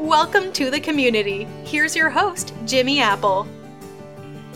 Welcome to the community. Here's your host, Jimmy Apple.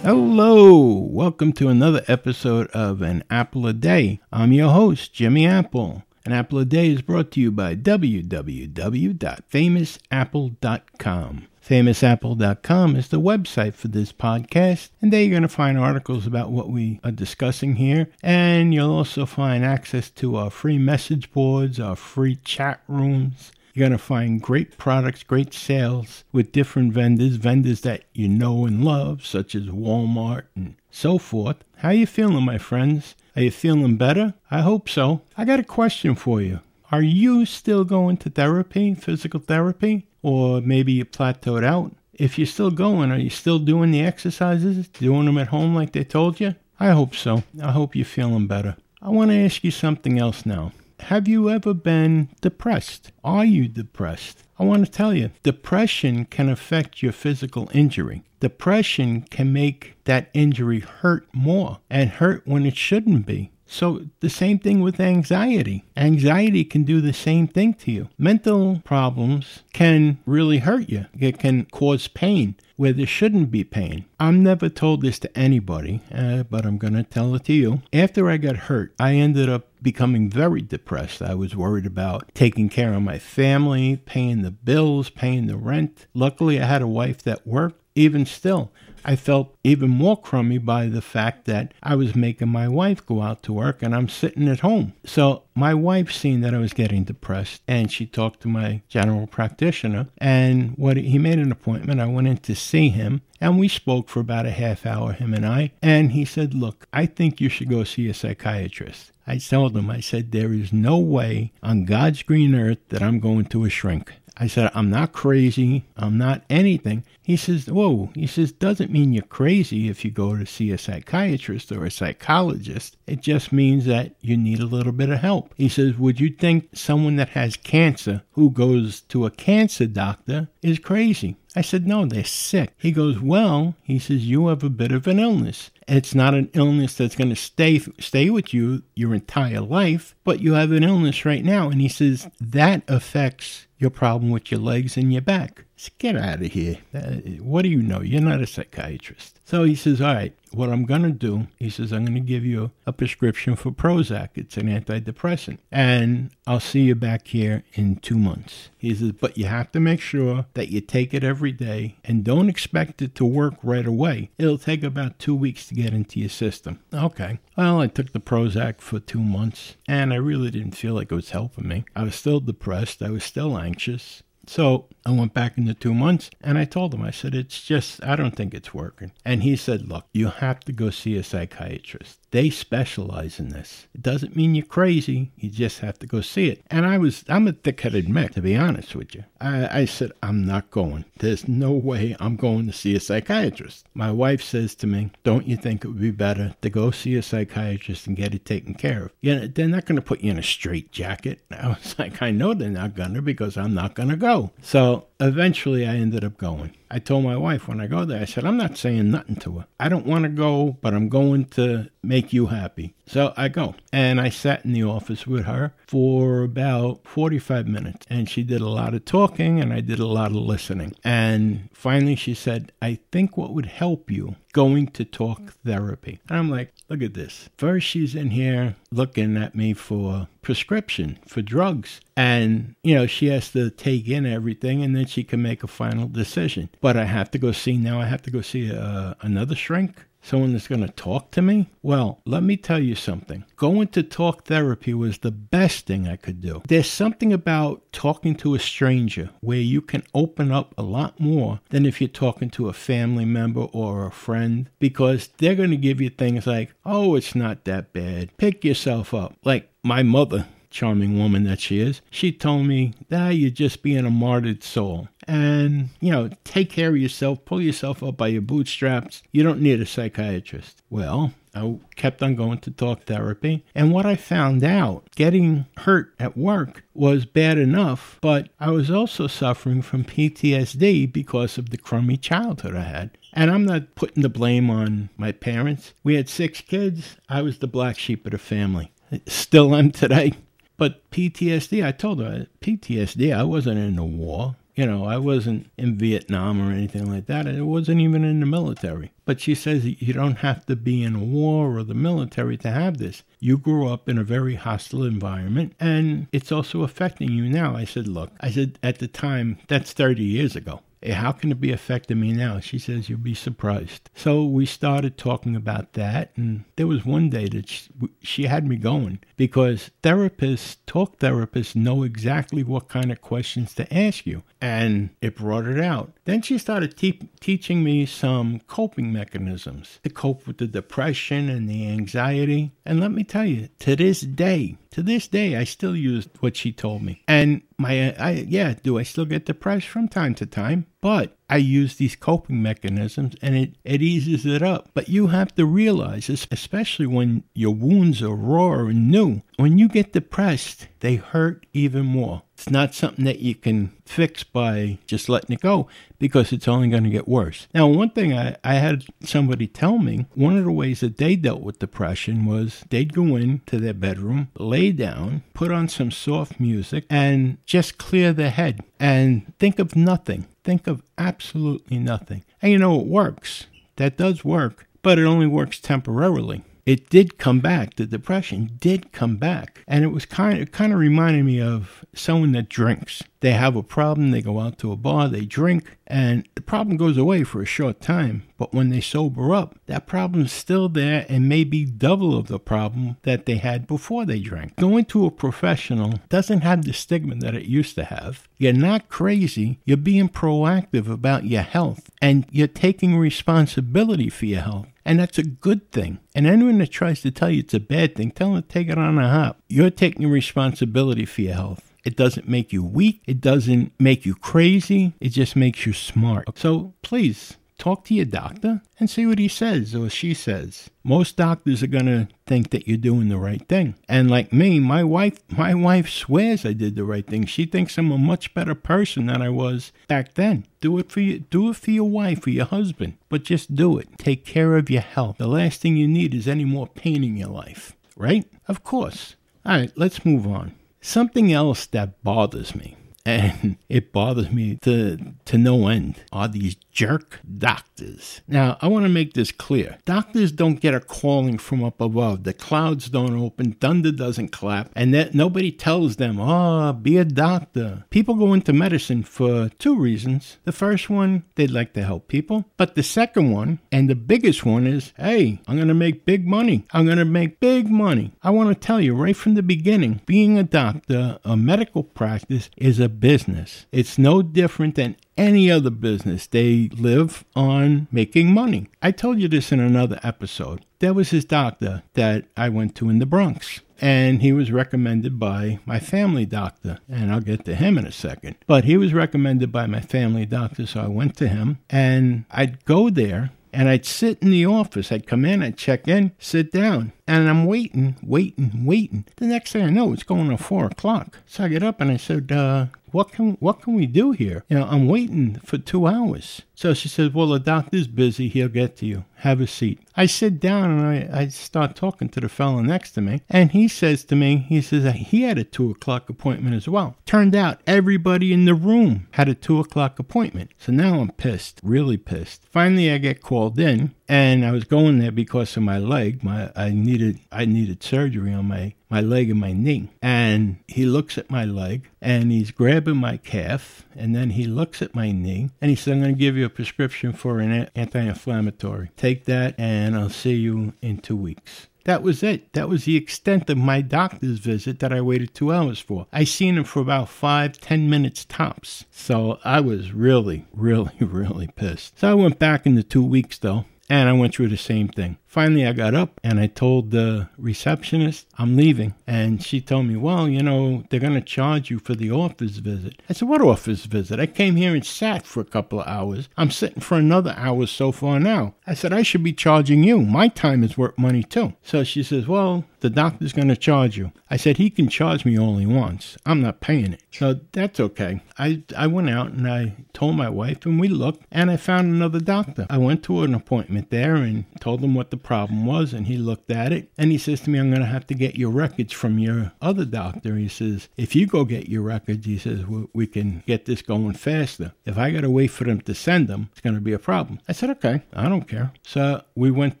Hello, welcome to another episode of An Apple a Day. I'm your host, Jimmy Apple. An Apple a Day is brought to you by www.famousapple.com. FamousApple.com is the website for this podcast, and there you're going to find articles about what we are discussing here. And you'll also find access to our free message boards, our free chat rooms, you're going to find great products, great sales with different vendors, vendors that you know and love, such as Walmart and so forth. How you feeling, my friends? Are you feeling better? I hope so. I got a question for you. Are you still going to therapy, physical therapy, or maybe you plateaued out? If you're still going, are you still doing the exercises, doing them at home like they told you? I hope so. I hope you're feeling better. I want to ask you something else now. Have you ever been depressed? Are you depressed? I want to tell you, depression can affect your physical injury. Depression can make that injury hurt more and hurt when it shouldn't be. So, the same thing with anxiety. Anxiety can do the same thing to you. Mental problems can really hurt you, it can cause pain where there shouldn't be pain. I'm never told this to anybody, uh, but I'm going to tell it to you. After I got hurt, I ended up becoming very depressed. I was worried about taking care of my family, paying the bills, paying the rent. Luckily, I had a wife that worked. Even still, I felt even more crummy by the fact that I was making my wife go out to work and I'm sitting at home. So my wife seen that I was getting depressed and she talked to my general practitioner and what he made an appointment. I went in to see him and we spoke for about a half hour, him and I. And he said, Look, I think you should go see a psychiatrist. I told him, I said, there is no way on God's green earth that I'm going to a shrink. I said, I'm not crazy. I'm not anything. He says, Whoa. He says, doesn't mean you're crazy if you go to see a psychiatrist or a psychologist. It just means that you need a little bit of help. He says, Would you think someone that has cancer who goes to a cancer doctor is crazy? I said, No, they're sick. He goes, Well, he says, You have a bit of an illness. It's not an illness that's going to stay stay with you your entire life, but you have an illness right now. And he says, That affects your problem with your legs and your back. Get out of here. Uh, what do you know? You're not a psychiatrist. So he says, All right, what I'm going to do, he says, I'm going to give you a prescription for Prozac. It's an antidepressant. And I'll see you back here in two months. He says, But you have to make sure that you take it every day and don't expect it to work right away. It'll take about two weeks to get into your system. Okay. Well, I took the Prozac for two months and I really didn't feel like it was helping me. I was still depressed. I was still anxious. So I went back in the two months and I told him, I said, it's just, I don't think it's working. And he said, look, you have to go see a psychiatrist. They specialize in this. It doesn't mean you're crazy. You just have to go see it. And I was, I'm a thick-headed Mick, to be honest with you. I, I said, I'm not going. There's no way I'm going to see a psychiatrist. My wife says to me, don't you think it would be better to go see a psychiatrist and get it taken care of? You know, they're not going to put you in a straight jacket. I was like, I know they're not going to because I'm not going to go. So eventually I ended up going. I told my wife when I go there, I said, I'm not saying nothing to her. I don't want to go, but I'm going to make you happy. So I go. And I sat in the office with her for about 45 minutes. And she did a lot of talking and I did a lot of listening. And finally she said, I think what would help you going to talk therapy. And I'm like, look at this. First, she's in here looking at me for prescription for drugs. And, you know, she has to take in everything and then she can make a final decision. But I have to go see now, I have to go see uh, another shrink someone that's going to talk to me? Well, let me tell you something. Going to talk therapy was the best thing I could do. There's something about talking to a stranger where you can open up a lot more than if you're talking to a family member or a friend because they're going to give you things like, oh, it's not that bad. Pick yourself up. Like my mother charming woman that she is, she told me, ah, you're just being a martyred soul. And, you know, take care of yourself, pull yourself up by your bootstraps. You don't need a psychiatrist. Well, I kept on going to talk therapy. And what I found out, getting hurt at work was bad enough, but I was also suffering from PTSD because of the crummy childhood I had. And I'm not putting the blame on my parents. We had six kids. I was the black sheep of the family. Still am today. But PTSD, I told her, PTSD, I wasn't in the war. You know, I wasn't in Vietnam or anything like that. I wasn't even in the military. But she says you don't have to be in a war or the military to have this. You grew up in a very hostile environment and it's also affecting you now. I said, look, I said at the time, that's 30 years ago. How can it be affecting me now? She says, You'll be surprised. So we started talking about that. And there was one day that she, she had me going because therapists, talk therapists, know exactly what kind of questions to ask you. And it brought it out. Then she started te- teaching me some coping mechanisms to cope with the depression and the anxiety. And let me tell you, to this day, to this day, I still use what she told me. And my, I, yeah, do I still get depressed from time to time? But I use these coping mechanisms and it, it eases it up. But you have to realize, this, especially when your wounds are raw and new, when you get depressed, they hurt even more. It's not something that you can fix by just letting it go because it's only going to get worse. Now, one thing I, I had somebody tell me, one of the ways that they dealt with depression was they'd go into their bedroom, lay down, put on some soft music, and just clear their head and think of nothing. Think of absolutely nothing. And you know, it works. That does work, but it only works temporarily it did come back. The depression did come back, and it was kind of it kind of reminded me of someone that drinks. They have a problem, they go out to a bar, they drink, and the problem goes away for a short time. But when they sober up, that problem's still there and may be double of the problem that they had before they drank. Going to a professional doesn't have the stigma that it used to have. You're not crazy, you're being proactive about your health, and you're taking responsibility for your health. And that's a good thing. And anyone that tries to tell you it's a bad thing, tell them to take it on a hop. You're taking responsibility for your health. It doesn't make you weak. It doesn't make you crazy. It just makes you smart. So please talk to your doctor and see what he says or she says. Most doctors are going to think that you're doing the right thing. And like me, my wife my wife swears I did the right thing. She thinks I'm a much better person than I was back then. Do it for you do it for your wife or your husband, but just do it. Take care of your health. The last thing you need is any more pain in your life, right? Of course. All right, let's move on. Something else that bothers me, and it bothers me to, to no end, are these jerk doctors. Now, I want to make this clear. Doctors don't get a calling from up above. The clouds don't open, thunder doesn't clap, and that nobody tells them, "Oh, be a doctor." People go into medicine for two reasons. The first one, they'd like to help people, but the second one, and the biggest one is, "Hey, I'm going to make big money. I'm going to make big money." I want to tell you right from the beginning, being a doctor, a medical practice is a business. It's no different than any other business. They live on making money. I told you this in another episode. There was his doctor that I went to in the Bronx. And he was recommended by my family doctor. And I'll get to him in a second. But he was recommended by my family doctor. So I went to him and I'd go there and I'd sit in the office. I'd come in, I'd check in, sit down, and I'm waiting, waiting, waiting. The next thing I know, it's going to four o'clock. So I get up and I said, uh, what can what can we do here? You know, I'm waiting for two hours. So she says, Well, the doctor's busy, he'll get to you. Have a seat. I sit down and I, I start talking to the fellow next to me, and he says to me, he says he had a two o'clock appointment as well. Turned out everybody in the room had a two o'clock appointment. So now I'm pissed, really pissed. Finally I get called in and I was going there because of my leg. My I needed I needed surgery on my my leg and my knee. And he looks at my leg and he's grabbing my calf and then he looks at my knee and he said, I'm going to give you a prescription for an anti inflammatory. Take that and I'll see you in two weeks. That was it. That was the extent of my doctor's visit that I waited two hours for. I seen him for about five, ten minutes tops. So I was really, really, really pissed. So I went back in the two weeks though and I went through the same thing. Finally, I got up and I told the receptionist I'm leaving. And she told me, Well, you know, they're going to charge you for the office visit. I said, What office visit? I came here and sat for a couple of hours. I'm sitting for another hour so far now. I said, I should be charging you. My time is worth money too. So she says, Well, the doctor's going to charge you. I said, He can charge me he wants. I'm not paying it. So that's okay. I, I went out and I told my wife, and we looked, and I found another doctor. I went to an appointment there and told them what the problem was, and he looked at it and he says to me, I'm going to have to get your records from your other doctor. He says, If you go get your records, he says, we can get this going faster. If I got to wait for them to send them, it's going to be a problem. I said, Okay, I don't care. So we went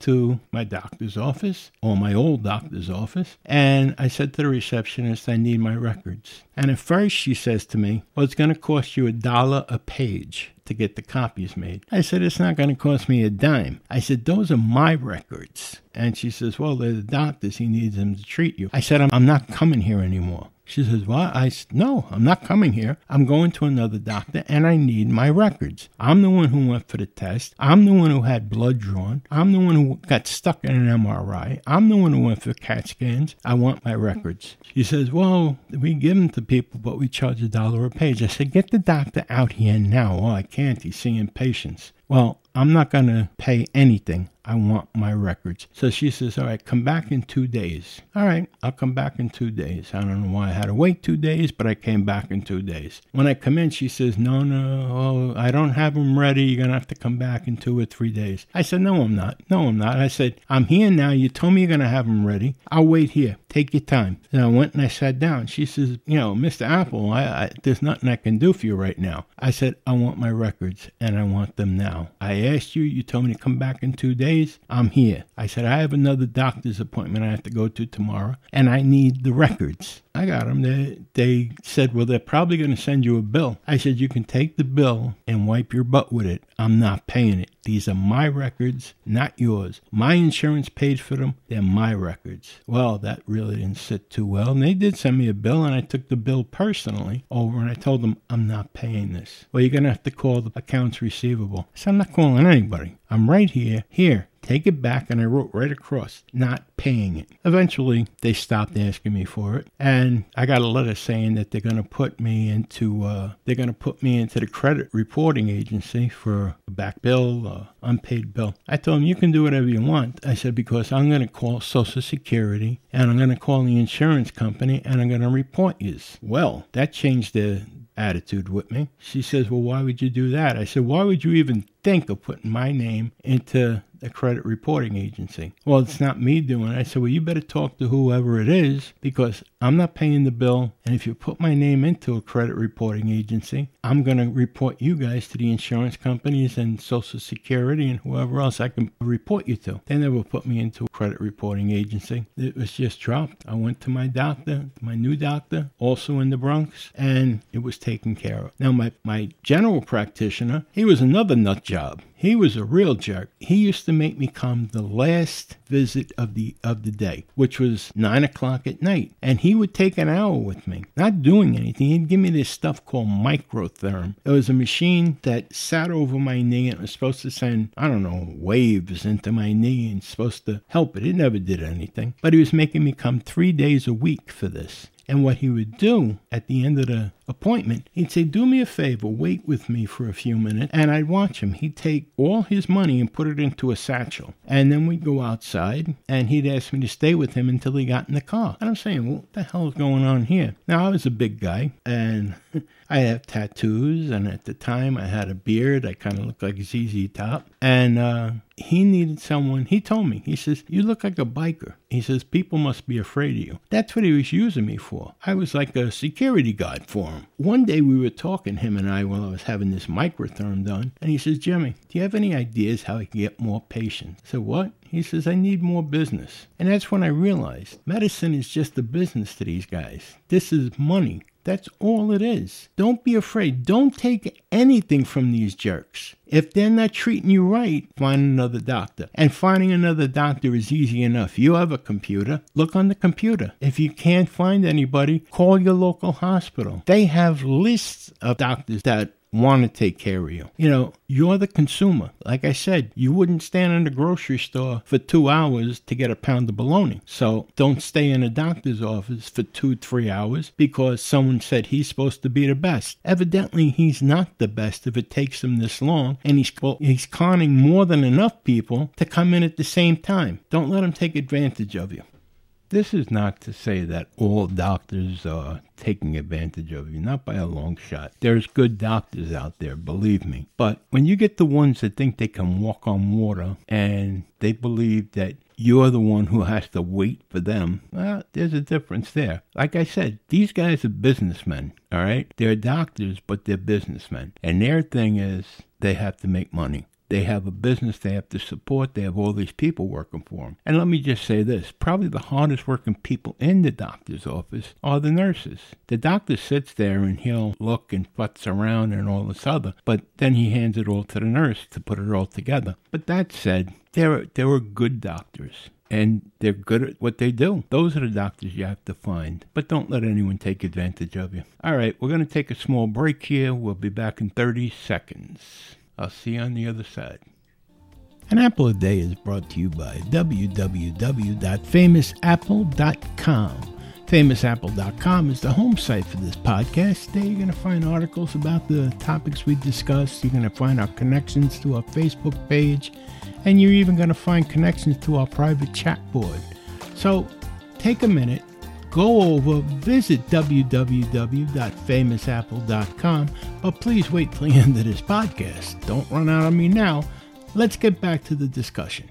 to my doctor's office, or my old doctor's office, and I said to the receptionist, I need my records. And at first she says to me, Well, it's going to cost you a dollar a page to get the copies made. I said, It's not going to cost me a dime. I said, Those are my records. And she says, Well, they're the doctor's. He needs them to treat you. I said, I'm, I'm not coming here anymore. She says, Well, I No, I'm not coming here. I'm going to another doctor and I need my records. I'm the one who went for the test. I'm the one who had blood drawn. I'm the one who got stuck in an MRI. I'm the one who went for CAT scans. I want my records. She says, Well, we give them to people, but we charge a dollar a page. I said, Get the doctor out here now. Oh, I can't. He's seeing patients. Well, I'm not going to pay anything. I want my records. So she says, All right, come back in two days. All right, I'll come back in two days. I don't know why I had to wait two days, but I came back in two days. When I come in, she says, No, no, oh, I don't have them ready. You're going to have to come back in two or three days. I said, No, I'm not. No, I'm not. I said, I'm here now. You told me you're going to have them ready. I'll wait here. Take your time. And I went and I sat down. She says, You know, Mr. Apple, I, I, there's nothing I can do for you right now. I said, I want my records and I want them now. I asked you, you told me to come back in two days. I'm here. I said, I have another doctor's appointment I have to go to tomorrow, and I need the records. I got them. They, they said, Well, they're probably going to send you a bill. I said, You can take the bill and wipe your butt with it. I'm not paying it. These are my records, not yours. My insurance paid for them. They're my records. Well, that really didn't sit too well. And they did send me a bill, and I took the bill personally over and I told them, I'm not paying this. Well, you're going to have to call the accounts receivable. So I'm not calling anybody. I'm right here. Here, take it back, and I wrote right across, not paying it. Eventually, they stopped asking me for it, and I got a letter saying that they're going to put me into uh, they're going to put me into the credit reporting agency for a back bill, uh, unpaid bill. I told them you can do whatever you want. I said because I'm going to call Social Security and I'm going to call the insurance company and I'm going to report you. Well, that changed the attitude with me. She says, Well, why would you do that? I said, Why would you even think of putting my name into the credit reporting agency? Well, it's not me doing it. I said, Well, you better talk to whoever it is because I'm not paying the bill. And if you put my name into a credit reporting agency, I'm going to report you guys to the insurance companies and Social Security and whoever else I can report you to. Then they never put me into a credit reporting agency. It was just dropped. I went to my doctor, my new doctor, also in the Bronx, and it was taken care of. Now, my, my general practitioner, he was another nut job. He was a real jerk. He used to make me come the last visit of the of the day, which was nine o'clock at night, and he would take an hour with me, not doing anything. He'd give me this stuff called microtherm. It was a machine that sat over my knee and it was supposed to send I don't know waves into my knee and supposed to help it. It never did anything, but he was making me come three days a week for this. And what he would do at the end of the appointment, he'd say, Do me a favor, wait with me for a few minutes. And I'd watch him. He'd take all his money and put it into a satchel. And then we'd go outside and he'd ask me to stay with him until he got in the car. And I'm saying, What the hell is going on here? Now, I was a big guy and I have tattoos. And at the time, I had a beard. I kind of looked like ZZ Top. And, uh, he needed someone. He told me, he says, You look like a biker. He says, People must be afraid of you. That's what he was using me for. I was like a security guard for him. One day we were talking, him and I, while I was having this microtherm done, and he says, Jimmy, do you have any ideas how I can get more patients? I said, What? He says, I need more business. And that's when I realized medicine is just a business to these guys. This is money. That's all it is. Don't be afraid. Don't take anything from these jerks. If they're not treating you right, find another doctor. And finding another doctor is easy enough. You have a computer, look on the computer. If you can't find anybody, call your local hospital. They have lists of doctors that want to take care of you. You know, you're the consumer. Like I said, you wouldn't stand in the grocery store for two hours to get a pound of bologna. So don't stay in a doctor's office for two, three hours because someone said he's supposed to be the best. Evidently, he's not the best if it takes him this long, and he's well, he's conning more than enough people to come in at the same time. Don't let him take advantage of you. This is not to say that all doctors are taking advantage of you, not by a long shot. There's good doctors out there, believe me. But when you get the ones that think they can walk on water and they believe that you're the one who has to wait for them, well, there's a difference there. Like I said, these guys are businessmen, all right? They're doctors, but they're businessmen. And their thing is they have to make money. They have a business they have to support. They have all these people working for them. And let me just say this probably the hardest working people in the doctor's office are the nurses. The doctor sits there and he'll look and futz around and all this other, but then he hands it all to the nurse to put it all together. But that said, there there are good doctors and they're good at what they do. Those are the doctors you have to find. But don't let anyone take advantage of you. All right, we're going to take a small break here. We'll be back in 30 seconds. I'll see you on the other side. An Apple a Day is brought to you by www.famousapple.com. FamousApple.com is the home site for this podcast. There you're going to find articles about the topics we discuss. You're going to find our connections to our Facebook page, and you're even going to find connections to our private chat board. So take a minute, go over, visit www.famousapple.com, but please wait till the end of this podcast. Don't run out on me now. Let's get back to the discussion.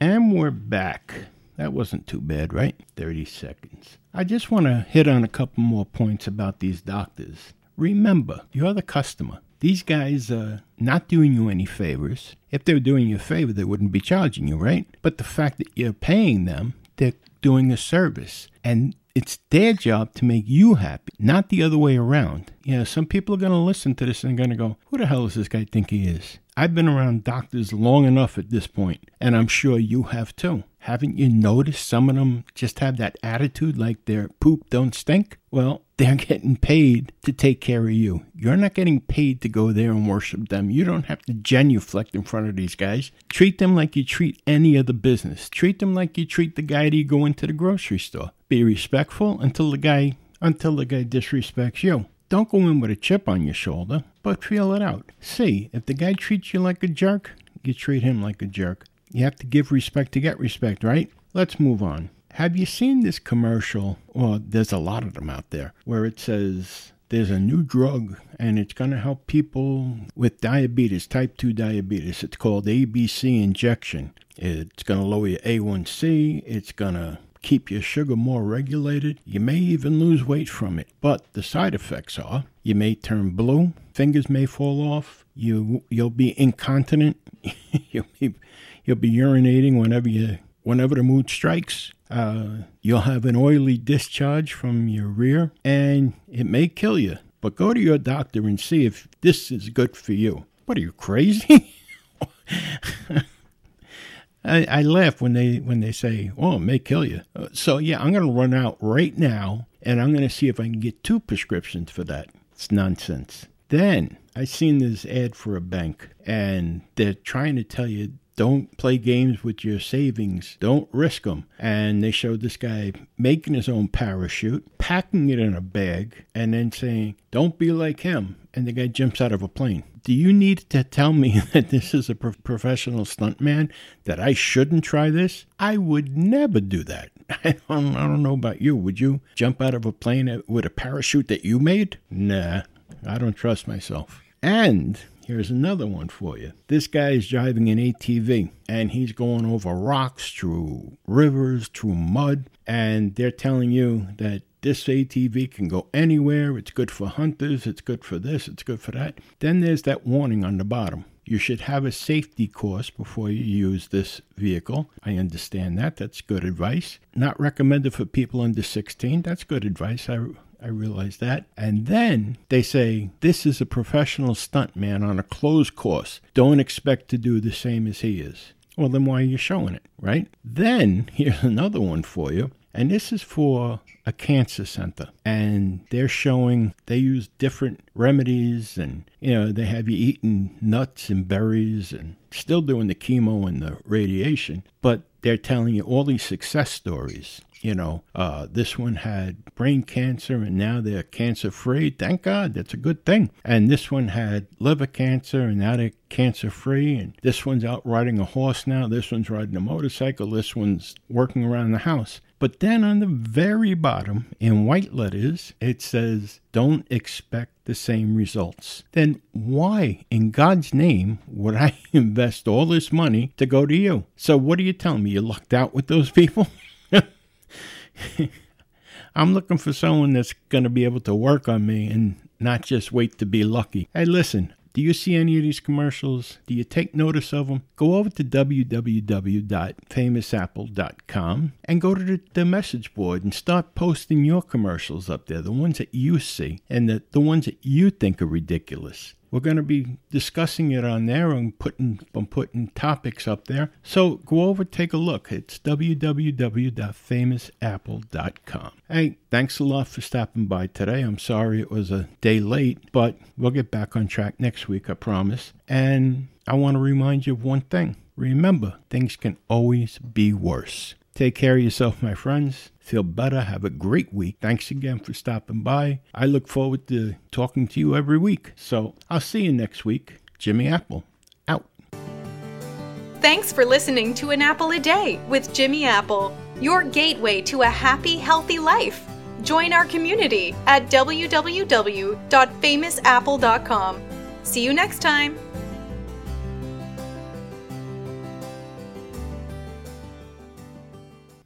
And we're back. That wasn't too bad, right? 30 seconds. I just want to hit on a couple more points about these doctors. Remember, you're the customer. These guys are not doing you any favors. If they were doing you a favor, they wouldn't be charging you, right? But the fact that you're paying them, they're doing a service. And it's their job to make you happy, not the other way around. Know, some people are going to listen to this and going to go, who the hell does this guy think he is? I've been around doctors long enough at this point, and I'm sure you have too. Haven't you noticed some of them just have that attitude like their poop don't stink? Well, they're getting paid to take care of you. You're not getting paid to go there and worship them. You don't have to genuflect in front of these guys. Treat them like you treat any other business. Treat them like you treat the guy that you go into the grocery store. Be respectful until the guy until the guy disrespects you. Don't go in with a chip on your shoulder, but feel it out. See, if the guy treats you like a jerk, you treat him like a jerk. You have to give respect to get respect, right? Let's move on. Have you seen this commercial? Well, there's a lot of them out there where it says there's a new drug and it's going to help people with diabetes, type 2 diabetes. It's called ABC injection. It's going to lower your A1C. It's going to keep your sugar more regulated. You may even lose weight from it. But the side effects are you may turn blue, fingers may fall off, you you'll be incontinent, you'll be you'll be urinating whenever you whenever the mood strikes. Uh, you'll have an oily discharge from your rear, and it may kill you. But go to your doctor and see if this is good for you. What are you crazy? I, I, laugh when they when they say, "Oh, it may kill you." Uh, so yeah, I'm going to run out right now, and I'm going to see if I can get two prescriptions for that. It's nonsense. Then I seen this ad for a bank, and they're trying to tell you don't play games with your savings. Don't risk them. And they showed this guy making his own parachute, packing it in a bag, and then saying, Don't be like him. And the guy jumps out of a plane. Do you need to tell me that this is a pro- professional stuntman, that I shouldn't try this? I would never do that. I don't, I don't know about you. Would you jump out of a plane with a parachute that you made? Nah, I don't trust myself. And Here's another one for you. This guy is driving an ATV and he's going over rocks, through rivers, through mud, and they're telling you that this ATV can go anywhere. It's good for hunters. It's good for this. It's good for that. Then there's that warning on the bottom. You should have a safety course before you use this vehicle. I understand that. That's good advice. Not recommended for people under 16. That's good advice. I I realize that. And then they say, this is a professional stuntman on a closed course. Don't expect to do the same as he is. Well, then why are you showing it, right? Then here's another one for you. And this is for a cancer center. And they're showing they use different remedies and, you know, they have you eating nuts and berries and still doing the chemo and the radiation. But they're telling you all these success stories. You know, uh, this one had brain cancer and now they're cancer free. Thank God, that's a good thing. And this one had liver cancer and now they're cancer free. And this one's out riding a horse now. This one's riding a motorcycle. This one's working around the house. But then on the very bottom, in white letters, it says, Don't expect the same results. Then why, in God's name, would I invest all this money to go to you? So what are you telling me? You lucked out with those people? I'm looking for someone that's going to be able to work on me and not just wait to be lucky. Hey, listen, do you see any of these commercials? Do you take notice of them? Go over to www.famousapple.com and go to the, the, message board and start posting your commercials up there, the ones that you see and the, the ones that you think are ridiculous. We're going to be discussing it on there and putting I'm putting topics up there. So go over, take a look. It's www.famousapple.com. Hey, thanks a lot for stopping by today. I'm sorry it was a day late, but we'll get back on track next week, I promise. And I want to remind you of one thing. Remember, things can always be worse. Take care of yourself, my friends. Feel better. Have a great week. Thanks again for stopping by. I look forward to talking to you every week. So I'll see you next week. Jimmy Apple, out. Thanks for listening to An Apple a Day with Jimmy Apple, your gateway to a happy, healthy life. Join our community at www.famousapple.com. See you next time.